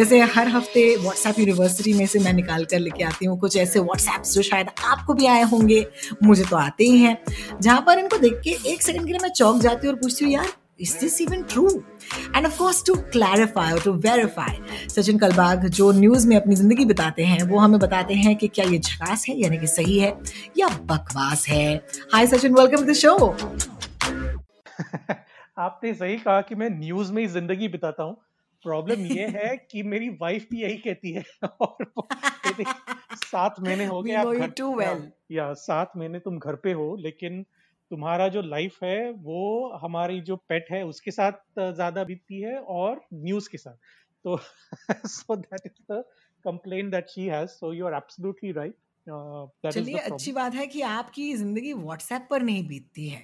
वैसे हर हफ़्ते व्हाट्सएप यूनिवर्सिटी में से मैं निकाल कर लेके आती हूँ। कुछ ऐसे व्हाट्सएप जो शायद आपको भी आए होंगे, मुझे तो आते ही हैं। जहाँ पर इनको देख के एक सेकंड के लिए मैं चौंक जाती हूँ और पूछती हूँ, यार is this even true and of course to clarify और टू वेरीफाई सचिन कलबाग जो न्यूज़ में अपनी ज़िंदगी बताते हैं, वो हमें बताते हैं कि क्या ये झकास है, यानी कि सही है या बकवास है। Hi Sachin welcome to show आपने सही कहा कि मैं न्यूज़ में ही ज़िंदगी बिताता हूँ। प्रॉब्लम ये है कि मेरी वाइफ भी यही कहती है और सात महीने हो गए आप घर well. या सात महीने तुम घर पे हो लेकिन तुम्हारा जो लाइफ है वो हमारी जो पेट है उसके साथ ज़्यादा बीतती है और न्यूज़ के साथ तो so that is the complaint that she has so you are absolutely right चलिए अच्छी बात है कि आपकी ज़िंदगी व्हाट्सएप पर नहीं बीतती है।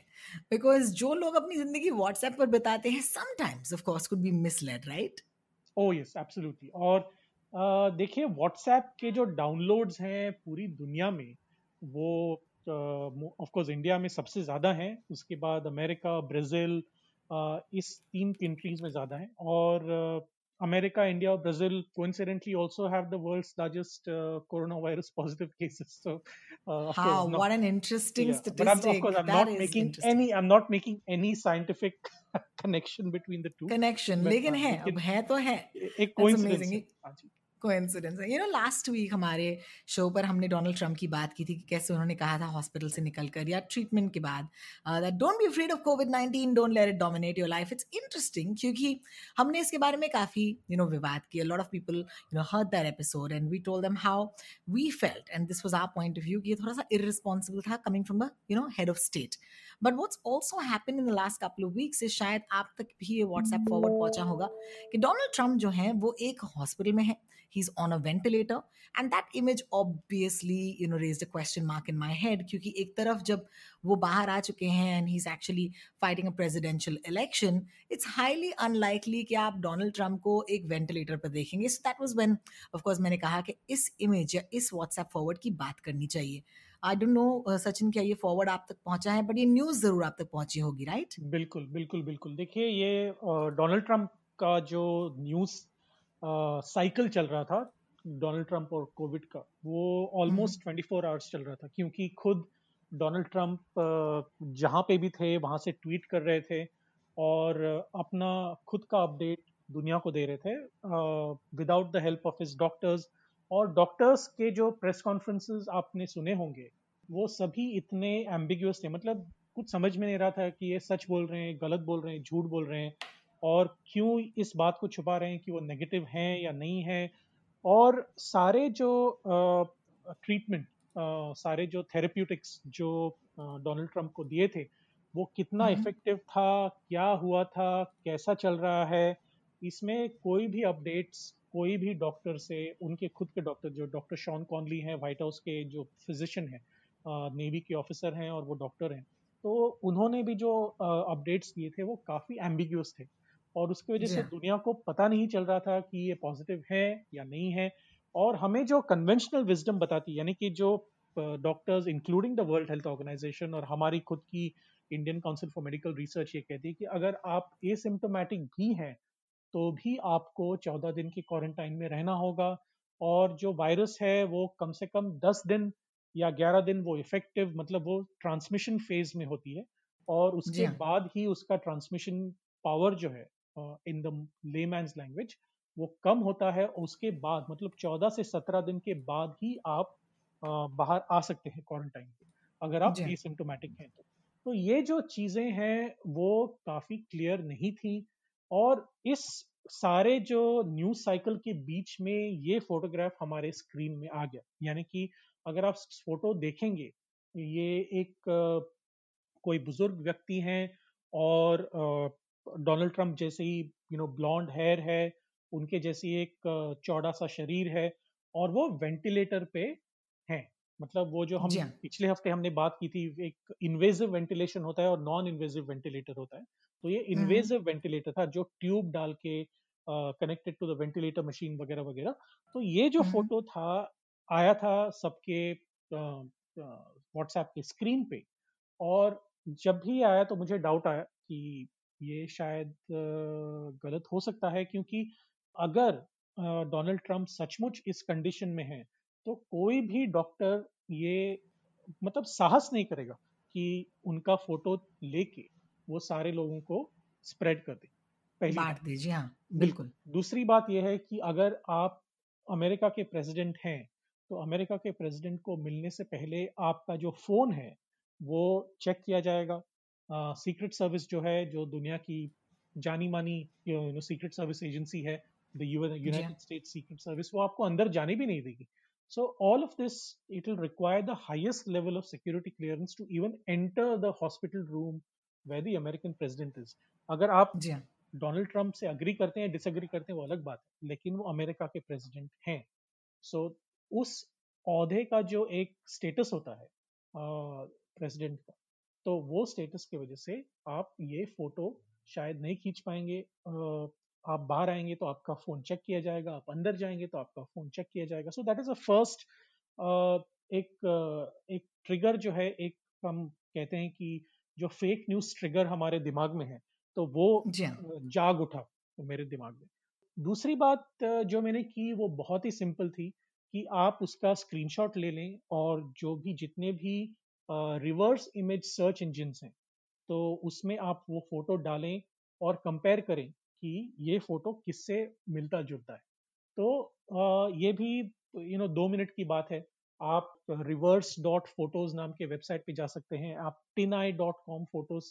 बिकॉज़ जो लोग अपनी ज़िंदगी व्हाट्सएप पर बिताते हैं sometimes of course could be misled right oh yes absolutely और देखिए व्हाट्सएप के जो डाउनलोड्स हैं पूरी दुनिया में वो ऑफ़ कोर्स इंडिया में सबसे ज़्यादा हैं। उसके बाद अमेरिका ब्राज़ील इस तीन कंट्रीज़ में ज़्यादा हैं। और अमेरिका इंडिया और Brazil coincidentally also have the world's largest uh, coronavirus positive cases so uh, of How course not- what an interesting Yeah, but I'm, of statistic. course I'm That not is making interesting. any I'm not making any scientific connection between the two connection but, लेकिन हाँ, है लेकिन- अब है तो है एक That's coincidence coincidence है। यू नो लास्ट वीक हमारे शो पर हमने डोनाल्ड ट्रंप की बात की थी कि कैसे उन्होंने कहा था हॉस्पिटल से निकलकर या ट्रीटमेंट के बाद that don't be afraid of Covid 19 don't let it dominate your life it's interesting क्योंकि हमने इसके बारे में काफ़ी यू नो विवाद किया। Lot of people you know heard that episode and we told them how we felt and this was our point of view कि ये थोड़ा सा इररिस्पांसिबल था coming from the you know head of state but what's also happened in the last couple of weeks is शायद आप तक भी ये व्हाट्सएप फॉरवर्ड पहुँचा होगा कि डोनाल्ड ट्रंप जो है वो एक हॉस्पिटल में है। He's on a ventilator and that image obviously you know raised a question mark in my head क्योंकि एक तरफ़ जब वो बाहर आ चुके हैं and he's actually fighting a presidential election it's highly unlikely कि आप डोनाल्ड ट्रंप को एक वेंटिलेटर पर देखेंगे so that was when of course मैंने कहा कि इस इमेज या इस व्हाट्सएप फॉरवर्ड की बात करनी चाहिए आई डोंट नो सचिन क्या ये फॉरवर्ड आप तक पहुँचा है बट ये न्यूज़ ज़रूर आप तक पहुँची होगी राइट बिल्कुल बिल्कुल बिल्कुल देखिए ये डोनाल्ड ट्रंप का जो न्यूज़ साइकिल चल रहा था डोनाल्ड ट्रंप और कोविड का। वो ऑलमोस्ट ट्वेंटी फोर आवर्स चल रहा था क्योंकि खुद डोनाल्ड ट्रंप जहाँ पे भी थे वहाँ से ट्वीट कर रहे थे और अपना खुद का अपडेट दुनिया को दे रहे थे without the help of his doctors और डॉक्टर्स के जो प्रेस कॉन्फ्रेंसेस आपने सुने होंगे वो सभी इतने एम्बिग्यूस थे। मतलब कुछ समझ में नहीं रहा था कि ये सच बोल रहे हैं गलत बोल रहे हैं झूठ बोल रहे हैं। और क्यों इस बात को छुपा रहे हैं कि वो नेगेटिव हैं या नहीं है? और सारे जो ट्रीटमेंट सारे जो थेरेप्यूटिक्स जो डोनाल्ड ट्रंप को दिए थे वो कितना हम्म। इफ़ेक्टिव था क्या हुआ था कैसा चल रहा है? इसमें कोई भी अपडेट्स कोई भी डॉक्टर से उनके खुद के डॉक्टर जो डॉक्टर शॉन कॉनली हैं व्हाइट हाउस के जो फिजिशियन हैं नेवी के ऑफिसर हैं और वो डॉक्टर हैं तो उन्होंने भी जो अपडेट्स दिए थे वो काफ़ी एम्बिग्यूस थे। और उसकी वजह से। दुनिया को पता नहीं चल रहा था कि ये पॉजिटिव है या नहीं है और हमें जो कन्वेंशनल विजडम बताती है यानी कि जो doctors including the World Health Organization और हमारी खुद की Indian Council for Medical Research ये कहती है कि अगर आप एसिम्टोमेटिक भी हैं तो भी आपको 14 दिन की क्वारंटाइन में रहना होगा और जो वायरस है वो कम से कम 10 दिन या 11 दिन वो इफ़ेक्टिव मतलब वो ट्रांसमिशन फ़ेज़ में होती है और उसके। बाद ही उसका ट्रांसमिशन पावर जो है इन द लेमैन्स लैंग्वेज वो कम होता है उसके बाद मतलब 14 से 17 दिन के बाद ही आप बाहर आ सकते हैं क्वारंटाइन अगर आप। एसिम्टोमेटिक हैं तो तो ये जो चीज़ें हैं वो काफ़ी क्लियर नहीं थी और इस सारे जो न्यूज़ साइकिल के बीच में ये फोटोग्राफ हमारे स्क्रीन में आ गया यानी कि अगर आप फ़ोटो देखेंगे ये एक कोई बुज़ुर्ग व्यक्ति हैं और डोनाल्ड ट्रंप जैसे ही यू नो ब्लॉन्ड हेयर है उनके जैसी एक चौड़ा सा शरीर है और वो वेंटिलेटर पे हैं मतलब वो जो हम हाँ। पिछले हफ़्ते हमने बात की थी एक इन्वेजिव वेंटिलेशन होता है और नॉन इन्वेजिव वेंटिलेटर होता है तो ये। इन्वेजिव वेंटिलेटर था जो ट्यूब डाल के connected to the ventilator machine वगैरह वगैरह तो ये जो। फ़ोटो था आया था सबके व्हाट्सएप के स्क्रीन पे और जब भी आया तो मुझे डाउट आया कि ये शायद गलत हो सकता है क्योंकि अगर डोनाल्ड ट्रंप सचमुच इस कंडीशन में है तो कोई भी डॉक्टर ये मतलब साहस नहीं करेगा कि उनका फ़ोटो लेके वो सारे लोगों को स्प्रेड कर दे पहली बात। दीजिए हाँ बिल्कुल बिल्कुल दूसरी बात यह है कि अगर आप अमेरिका के प्रेसिडेंट हैं तो अमेरिका के प्रेसिडेंट को मिलने से पहले आपका जो फ़ोन है वो चेक किया जाएगा सीक्रेट सर्विस जो है जो दुनिया की जानी मानी you know secret service agency है the United State Secret Service वो आपको अंदर जाने भी नहीं देगी। So all of this it will require the highest level of security clearance to even enter the hospital room where the american president is अगर आप जी हाँ। डोनाल्ड ट्रंप से अग्री करते हैं डिसएग्री करते हैं वो अलग बात है लेकिन वो अमेरिका के प्रेसिडेंट हैं। सो उस औहदे का जो एक स्टेटस होता है प्रेसिडेंट का तो वो स्टेटस की वजह से आप ये फ़ोटो शायद नहीं खींच पाएँगे। आप बाहर आएँगे तो आपका फ़ोन चेक किया जाएगा आप अंदर जाएँगे तो आपका फ़ोन चेक किया जाएगा। So that is a first एक एक ट्रिगर जो है एक हम कहते हैं कि जो फेक न्यूज़ ट्रिगर हमारे दिमाग में है तो वो हाँ। जाग उठा मेरे दिमाग में। दूसरी बात जो मैंने की वो बहुत ही सिंपल थी कि आप उसका स्क्रीनशॉट ले लें और जो भी जितने भी रिवर्स इमेज सर्च इंजिन हैं। तो उसमें आप वो फ़ोटो डालें और कंपेयर करें कि ये फ़ोटो किससे मिलता जुलता है। तो अ, ये भी यू नो दो मिनट की बात है। आप रिवर्स डॉट फ़ोटोज़ नाम के वेबसाइट पे जा सकते हैं। आप TinEye dot com photos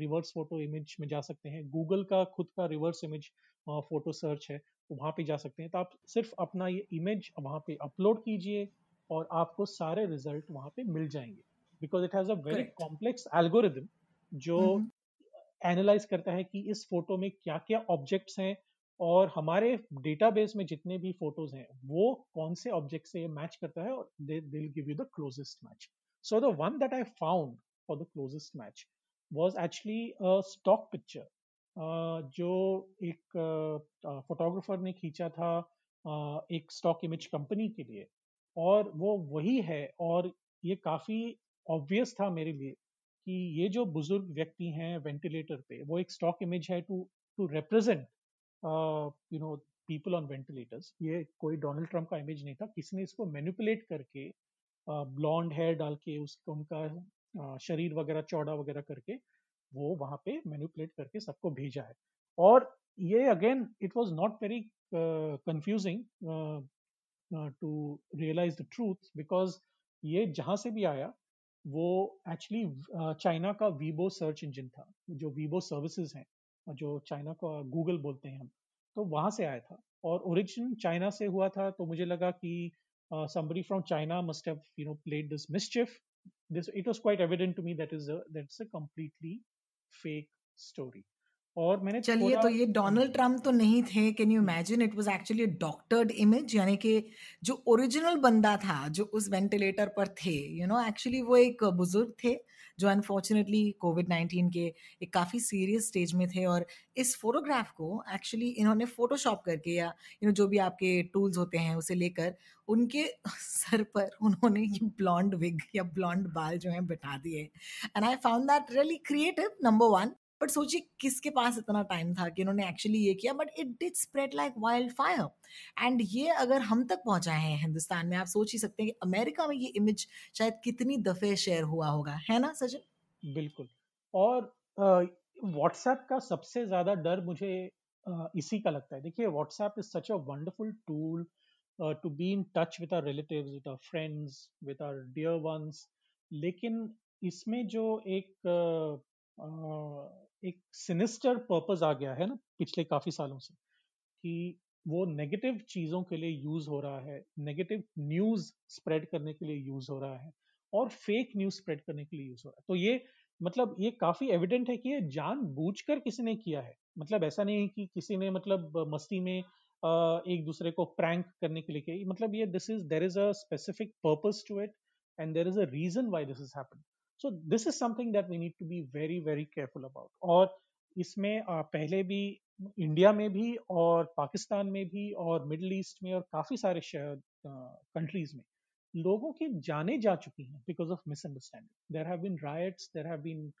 reverse photo image में जा सकते हैं। गूगल का खुद का रिवर्स इमेज फ़ोटो सर्च है। वहाँ पे जा सकते हैं। तो आप सिर्फ़ अपना ये इमेज वहाँ पे अपलोड कीजिए और आपको सारे रिज़ल्ट वहाँ पे मिल जाएँगे। Because it has a very complex algorithm जो एनालाइज करता है कि इस फ़ोटो में क्या क्या ऑब्जेक्ट्स हैं और हमारे डेटाबेस में जितने भी फ़ोटोज़ हैं वो कौन से ऑब्जेक्ट से मैच करता है और they will give you the closest match so the one that I found for the closest match was actually stock picture जो एक फोटोग्राफर uh, ने खींचा था uh, एक स्टॉक इमेज कंपनी के लिए और वो वही है और ये काफ़ी ऑब्वियस था मेरे लिए कि ये जो बुज़ुर्ग व्यक्ति हैं वेंटिलेटर पे वो एक स्टॉक इमेज है to to represent you know people on ventilators ये कोई डोनाल्ड ट्रंप का इमेज नहीं था। किसी ने इसको मैनिपुलेट करके ब्लॉन्ड हेयर डाल के उसका उनका uh, शरीर वगैरह चौड़ा वगैरह करके वो वहाँ पे मैनिपुलेट करके सबको भेजा है। और ये again it was not very confusing to realise the truth because ये जहाँ से भी आया वो एक्चुअली चाइना uh, का वीबो सर्च इंजन था, जो वीबो सर्विसेज़ हैं जो चाइना का गूगल बोलते हैं हम तो वहाँ से आया था। और ओरिजिन चाइना से हुआ था तो मुझे लगा कि somebody from China must you know played this mischief this it was quite evident to me that is that's a completely fake story और मैंने चलिए तो ये डोनाल्ड ट्रंप तो नहीं थे। Can you imagine it was actually doctored image यानी कि जो ओरिजिनल बंदा था जो उस वेंटिलेटर पर थे यू नो एक्चुअली वो एक बुज़ुर्ग थे जो अनफॉर्चुनेटली कोविड 19 के एक काफ़ी सीरियस स्टेज में थे और इस फोटोग्राफ को एक्चुअली इन्होंने फोटोशॉप करके या यू नो जो भी आपके टूल्स होते हैं उसे लेकर उनके सर पर उन्होंने ये ब्लॉन्ड विग या ब्लॉन्ड बाल जो हैं बिठा दिए। And I found that really creative number one but सोचिए किसके पास इतना टाइम था कि उन्होंने एक्चुअली ये किया but it did spread like wildfire and ये अगर हम तक पहुँचा है हिंदुस्तान में आप सोच ही सकते हैं कि अमेरिका में ये इमेज शायद कितनी दफे शेयर हुआ होगा है ना सचिन? बिल्कुल। और व्हाट्सएप का सबसे ज़्यादा डर मुझे uh, इसी का लगता है। देखिए WhatsApp is such a wonderful tool to be in touch with our relatives with our friends with our dear ones लेकिन इसमें जो एक uh, एक सिनिस्टर पर्पस आ गया है ना पिछले काफ़ी सालों से, कि वो नेगेटिव चीज़ों के लिए यूज़ हो रहा है नेगेटिव न्यूज़ स्प्रेड करने के लिए यूज़ हो रहा है, और फेक न्यूज़ स्प्रेड करने के लिए यूज़ हो रहा है। तो ये मतलब ये काफ़ी एविडेंट है कि ये जान बूझकर किसी ने किया है। मतलब ऐसा नहीं है कि किसी ने मतलब मस्ती में एक दूसरे को प्रैंक करने के लिए किया। मतलब ये this is there is a specific purpose to it and there is a reason why this is happen so this is something that we need to be very very careful about और इसमें पहले भी India में भी और पाकिस्तान में भी और मिडल ईस्ट में और काफ़ी सारे कंट्रीज़ में लोगों की जाने जा चुकी हैं because of misunderstanding there have been riots there have been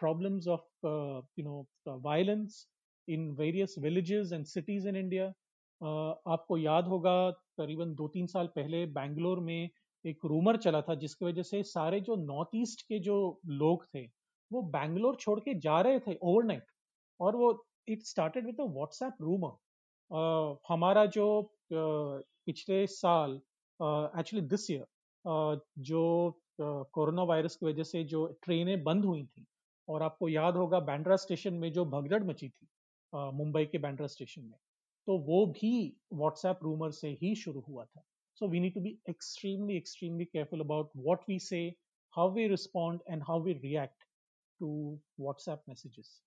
problems of uh, you know violence in various villages and cities in India. Uh, आपको याद होगा करीबन दो तीन साल पहले बैंगलोर में एक रूमर चला था जिसकी वजह से सारे जो नॉर्थ ईस्ट के जो लोग थे वो बैंगलोर छोड़ के जा रहे थे ओवरनाइट और वो it started with WhatsApp rumour हमारा जो uh, पिछले साल एक्चुअली दिस ईयर जो कोरोना uh, वायरस की वजह से जो ट्रेनें बंद हुई थी और आपको याद होगा बैंड्रा स्टेशन में जो भगदड़ मची थी मुंबई के बैंड्रा स्टेशन में तो वो भी व्हाट्सएप रूमर से ही शुरू हुआ था। So we need to be extremely extremely careful about what we say how we respond and how we react to WhatsApp messages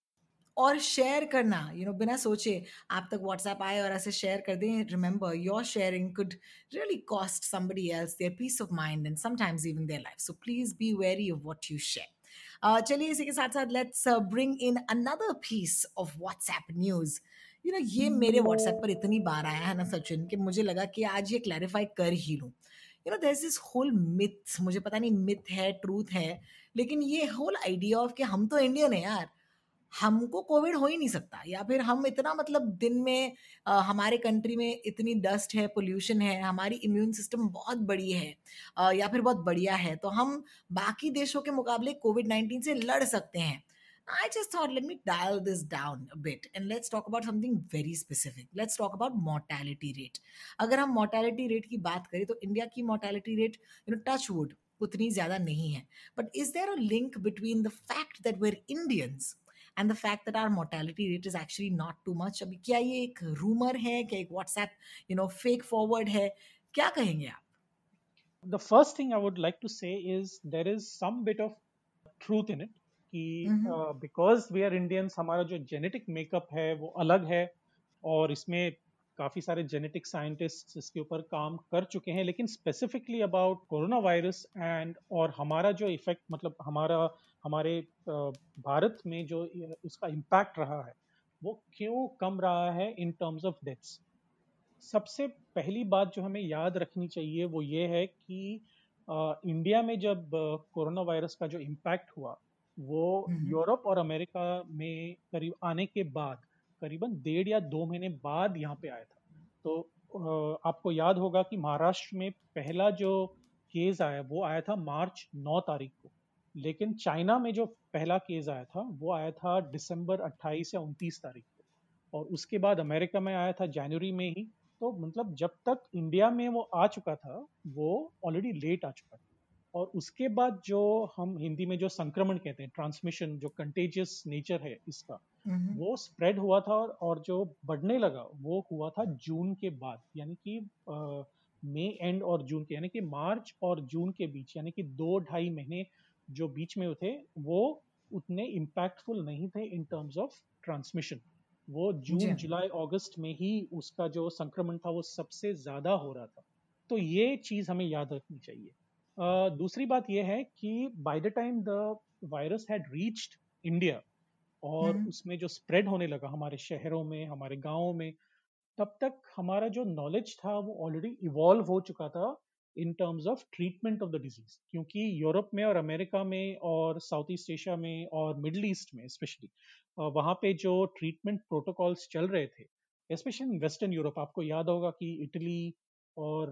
और शेयर करना यू you नो know, बिना सोचे आप तक व्हाट्सएप आए और ऐसे शेयर कर दें remember your sharing could really cost somebody else their peace of mind and sometimes even their life so please be very of what you share चलिए इसी के साथ साथ let's bring in another piece of WhatsApp news you know ये मेरे WhatsApp पर इतनी बार आया है ना सचिन कि मुझे लगा कि आज ये क्लैरिफाई कर ही लूँ। You know there this whole myth मुझे पता नहीं मिथ है ट्रूथ है लेकिन ये होल आइडिया ऑफ़ कि हम तो इंडियन है यार हमको कोविड हो ही नहीं सकता या फिर हम इतना मतलब दिन में आ, हमारे कंट्री में इतनी डस्ट है पोल्यूशन है हमारी इम्यून सिस्टम बहुत बड़ी है आ, या फिर बहुत बढ़िया है तो हम बाकी देशों के मुकाबले कोविड नाइन्टीन से लड़ सकते हैं। I just thought, let me dial this down a bit and let's talk about something very specific. Let's talk about mortality rate. अगर हम mortality rate की बात करें तो इंडिया की mortality rate, you know, touch wood, उतनी ज़्यादा नहीं है. But is there a link between the fact that we're Indians and the fact that are mortality rate is actually not too much अभी क्या ये एक रूमर है क्या एक WhatsApp you know fake forward है क्या कहेंगे आप the first thing I would like to say is there is some bit of truth in it कि बिकॉज़ वी आर इंडियंस हमारा जो जेनेटिक मेकअप है वो अलग है और इसमें काफ़ी सारे जेनेटिक साइंटिस्ट इसके ऊपर काम कर चुके हैं। लेकिन specifically about corona virus and और हमारा जो इफ़ेक्ट मतलब हमारा हमारे भारत में जो इसका इम्पैक्ट रहा है वो क्यों कम रहा है इन टर्म्स ऑफ़ डेथ्स सबसे पहली बात जो हमें याद रखनी चाहिए वो ये है कि इंडिया में जब कोरोना वायरस का जो इम्पैक्ट हुआ वो यूरोप और अमेरिका में करीब आने के बाद करीबन डेढ़ या दो महीने बाद यहाँ पे आया था। तो आपको याद होगा कि महाराष्ट्र में पहला जो केस आया वो आया था मार्च नौ तारीख को। लेकिन चाइना में जो पहला केस आया था वो आया था दिसंबर 28 या 29 तारीख को। और उसके बाद अमेरिका में आया था जनवरी में ही। तो मतलब जब तक इंडिया में वो आ चुका था वो ऑलरेडी लेट आ चुका था। और उसके बाद जो हम हिंदी में जो संक्रमण कहते हैं ट्रांसमिशन जो कंटेजियस नेचर है इसका वो स्प्रेड हुआ था और जो बढ़ने लगा वो हुआ था जून के बाद यानी कि मई एंड और जून के यानी कि मार्च और जून के बीच यानी कि दो ढाई महीने जो बीच में थे वो उतने इम्पैक्टफुल नहीं थे इन टर्म्स ऑफ़ ट्रांसमिशन वो जून जुलाई अगस्त में ही उसका जो संक्रमण था वो सबसे ज़्यादा हो रहा था। तो ये चीज़ हमें याद रखनी चाहिए। दूसरी बात यह है कि by the time the virus had reached India और hmm. उसमें जो स्प्रेड होने लगा हमारे शहरों में हमारे गाँवों में तब तक हमारा जो नॉलेज था वो ऑलरेडी इवॉल्व हो चुका था in terms of treatment of the disease क्योंकि यूरोप में और अमेरिका में और साउथ ईस्ट एशिया में और मिडल ईस्ट में स्पेशली वहाँ पे जो ट्रीटमेंट प्रोटोकॉल्स चल रहे थे स्पेशली इन वेस्टर्न यूरोप आपको याद होगा कि इटली और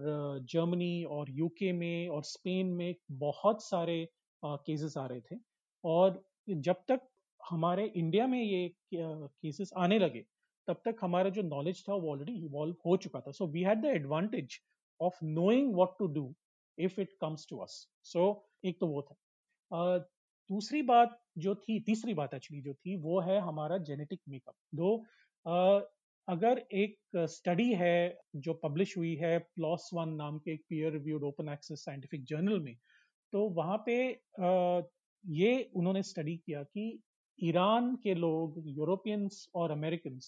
जर्मनी और यूके में और स्पेन में बहुत सारे केसेस आ रहे थे। और जब तक हमारे इंडिया में ये केसेस आने लगे, तब तक हमारा जो नॉलेज था वो ऑलरेडी इवॉल्व हो चुका था। So we had the advantage of knowing what to do if it comes to us so एक तो वो था। दूसरी बात जो थी, तीसरी बात एक्चुअली जो थी, वो है हमारा जेनेटिक मेकअप दो अगर एक स्टडी है जो पब्लिश हुई है प्लॉस वन नाम के एक peer reviewed open access scientific journal में तो वहाँ पे ये उन्होंने स्टडी किया कि ईरान के लोग यूरोपियंस और अमेरिकन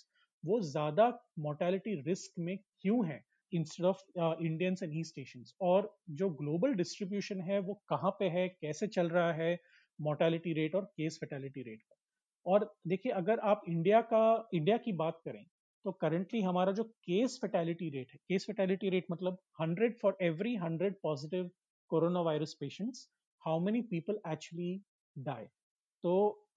वो ज़्यादा मोर्टेलिटी रिस्क में क्यों है instead of Indians and East Asians और जो ग्लोबल डिस्ट्रीब्यूशन है वो कहाँ पे है, कैसे चल रहा है मोर्टेलिटी रेट और केस फेटेलिटी रेट का? और देखिए, अगर आप इंडिया का इंडिया की बात करें तो करेंटली हमारा जो केस फेटेलिटी रेट है केस फेटेलिटी रेट मतलब 100 for every 100 positive corona virus patients how many people actually die तो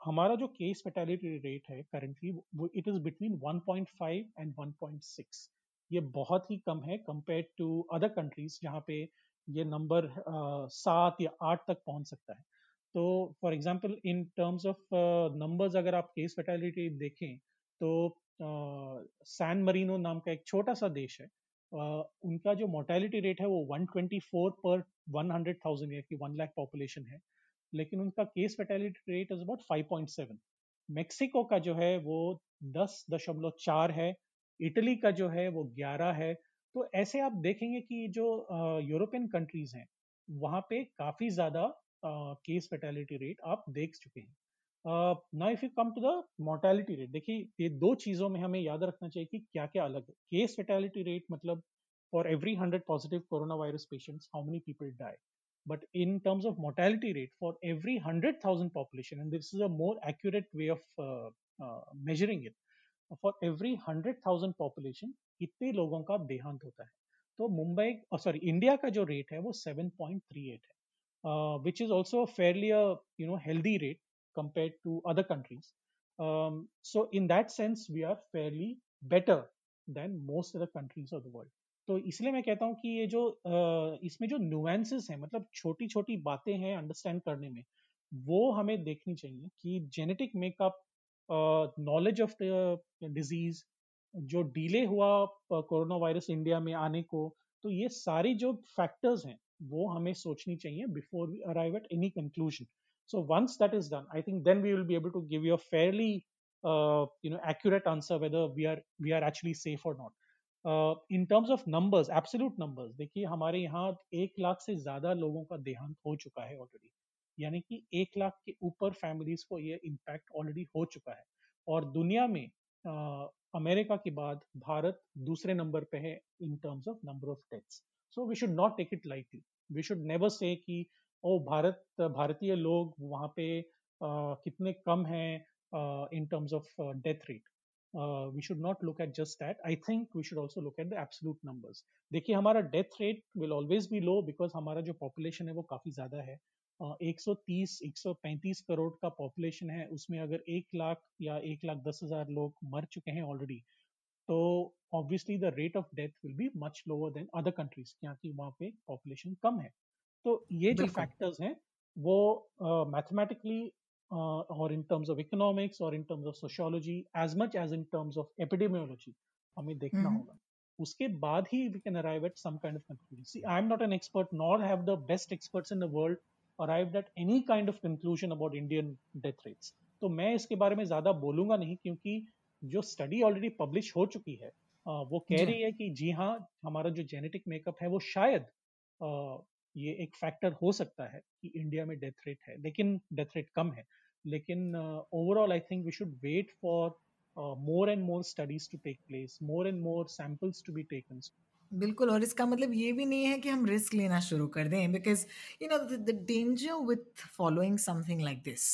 हमारा जो केस फेटेलिटी रेट है करेंटली वो इट इज़ बिटवीन 1.5 एंड 1.6 ये बहुत ही कम है कंपेयर टू अदर कंट्रीज़ जहाँ पे ये नंबर सात या आठ तक पहुँच सकता है। तो for example in terms of numbers अगर आप केस फेटेलिटी देखें तो सैन मरीनो नाम का एक छोटा सा देश है। uh, उनका जो मोर्टेलिटी रेट है वो 124 पर 100,000 या कि 1 लाख पॉपुलेशन है। लेकिन उनका case fatality rate is about 5.7 Mexico का जो है वो दस दशमलव चार है। इटली का जो है वो ग्यारह है। तो ऐसे आप देखेंगे कि जो यूरोपियन कंट्रीज़ हैं वहाँ पे काफ़ी ज़्यादा केस फेटेलिटी रेट आप देख चुके हैं। ना if you come to the mortality rate देखिए ये दो चीज़ों में हमें याद रखना चाहिए कि क्या क्या अलग है। केस फेटेलिटी रेट मतलब for every hundred positive corona virus patients how many people die in terms of mortality rate for every 100,000 population and this is a more accurate way of uh, uh, measuring it for every hundred thousand population इतने लोगों का देहांत होता है? तो Mumbai sorry India का जो rate है वो सेवन पॉइंट थ्री एट है। Which is also fairly you know healthy rate compare to other countries so in that sense we are fairly better than most other countries of the world तो इसलिए मैं कहता हूँ कि ये जो इसमें जो न्यूएंसेस हैं मतलब छोटी छोटी बातें हैं अंडरस्टैंड करने में, वो हमें देखनी चाहिए कि genetic makeup knowledge of disease जो डिले हुआ कोरोना वायरस इंडिया में आने को तो ये सारी जो फैक्टर्स हैं, वो हमें सोचनी चाहिए before we arrive at any conclusion so once that is done i think then we will be able to give you a fairly uh, you know accurate answer whether we are we are actually safe or not uh, in terms of numbers absolute numbers देखिए हमारे यहाँ एक लाख से ज़्यादा लोगों का देहांत हो चुका है ऑलरेडी यानी कि एक लाख के ऊपर फैमिलीज़ को ये इम्पैक्ट ऑलरेडी हो चुका है और दुनिया में अमेरिका के बाद भारत दूसरे नंबर पे है in terms of number of deaths so we should not take it lightly we should never say कि ओ भारत, भारतीय लोग वहाँ पे कितने कम हैं in terms of death rate we should not look at just that I think we should also look at the absolute numbers देखिए, हमारा death rate will always be low because हमारा जो पॉपुलेशन है वो काफ़ी ज़्यादा है। 130 135 करोड़ का पॉपुलेशन है। उसमें अगर एक लाख या एक लाख दस हज़ार लोग मर चुके हैं ऑलरेडी तो obviously the rate of death will be much lower than other countries क्योंकि वहाँ पे पॉपुलेशन कम है। तो ये जो फैक्टर्स हैं वो मैथमेटिकली और इन टर्म्स ऑफ़ इकोनॉमिक्स और in terms of sociology as much as in terms of epidemiology हमें देखना होगा। उसके बाद ही we can arrive at some kind of conclusion see I am not an expert nor have the best experts in the world arrived at any kind of conclusion about Indian death rates. तो मैं इसके बारे में ज़्यादा बोलूँगा नहीं क्योंकि जो स्टडी ऑलरेडी पब्लिश हो चुकी है वो कह रही है कि जी हाँ हमारा जो जेनेटिक मेकअप है वो शायद ये एक फैक्टर हो सकता है कि इंडिया में डेथ रेट है, लेकिन डेथ रेट कम है। लेकिन overall I think we should wait for more and more studies to take place more and more samples to be taken बिल्कुल, और इसका मतलब ये भी नहीं है कि हम रिस्क लेना शुरू कर दें because you know the danger with following something like this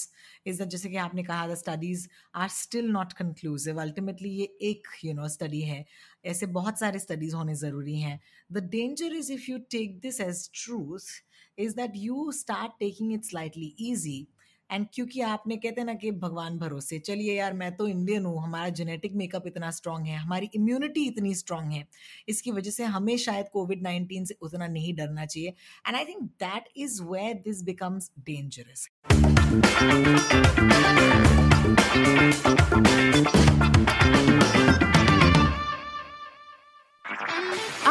is that जैसे कि आपने कहा the studies are still not conclusive ultimately ये एक यू नो स्टडी है ऐसे बहुत सारे स्टडीज़ होने ज़रूरी हैं। The danger is if you take this as truth is that you start taking it slightly easy and क्योंकि आपने कहते ना कि भगवान भरोसे, चलिए यार मैं तो इंडियन हूँ, हमारा जेनेटिक मेकअप इतना स्ट्रांग है, हमारी इम्यूनिटी इतनी स्ट्रांग है, इसकी वजह से हमें शायद कोविड नाइन्टीन से उतना नहीं डरना चाहिए। And I think that is where this becomes dangerous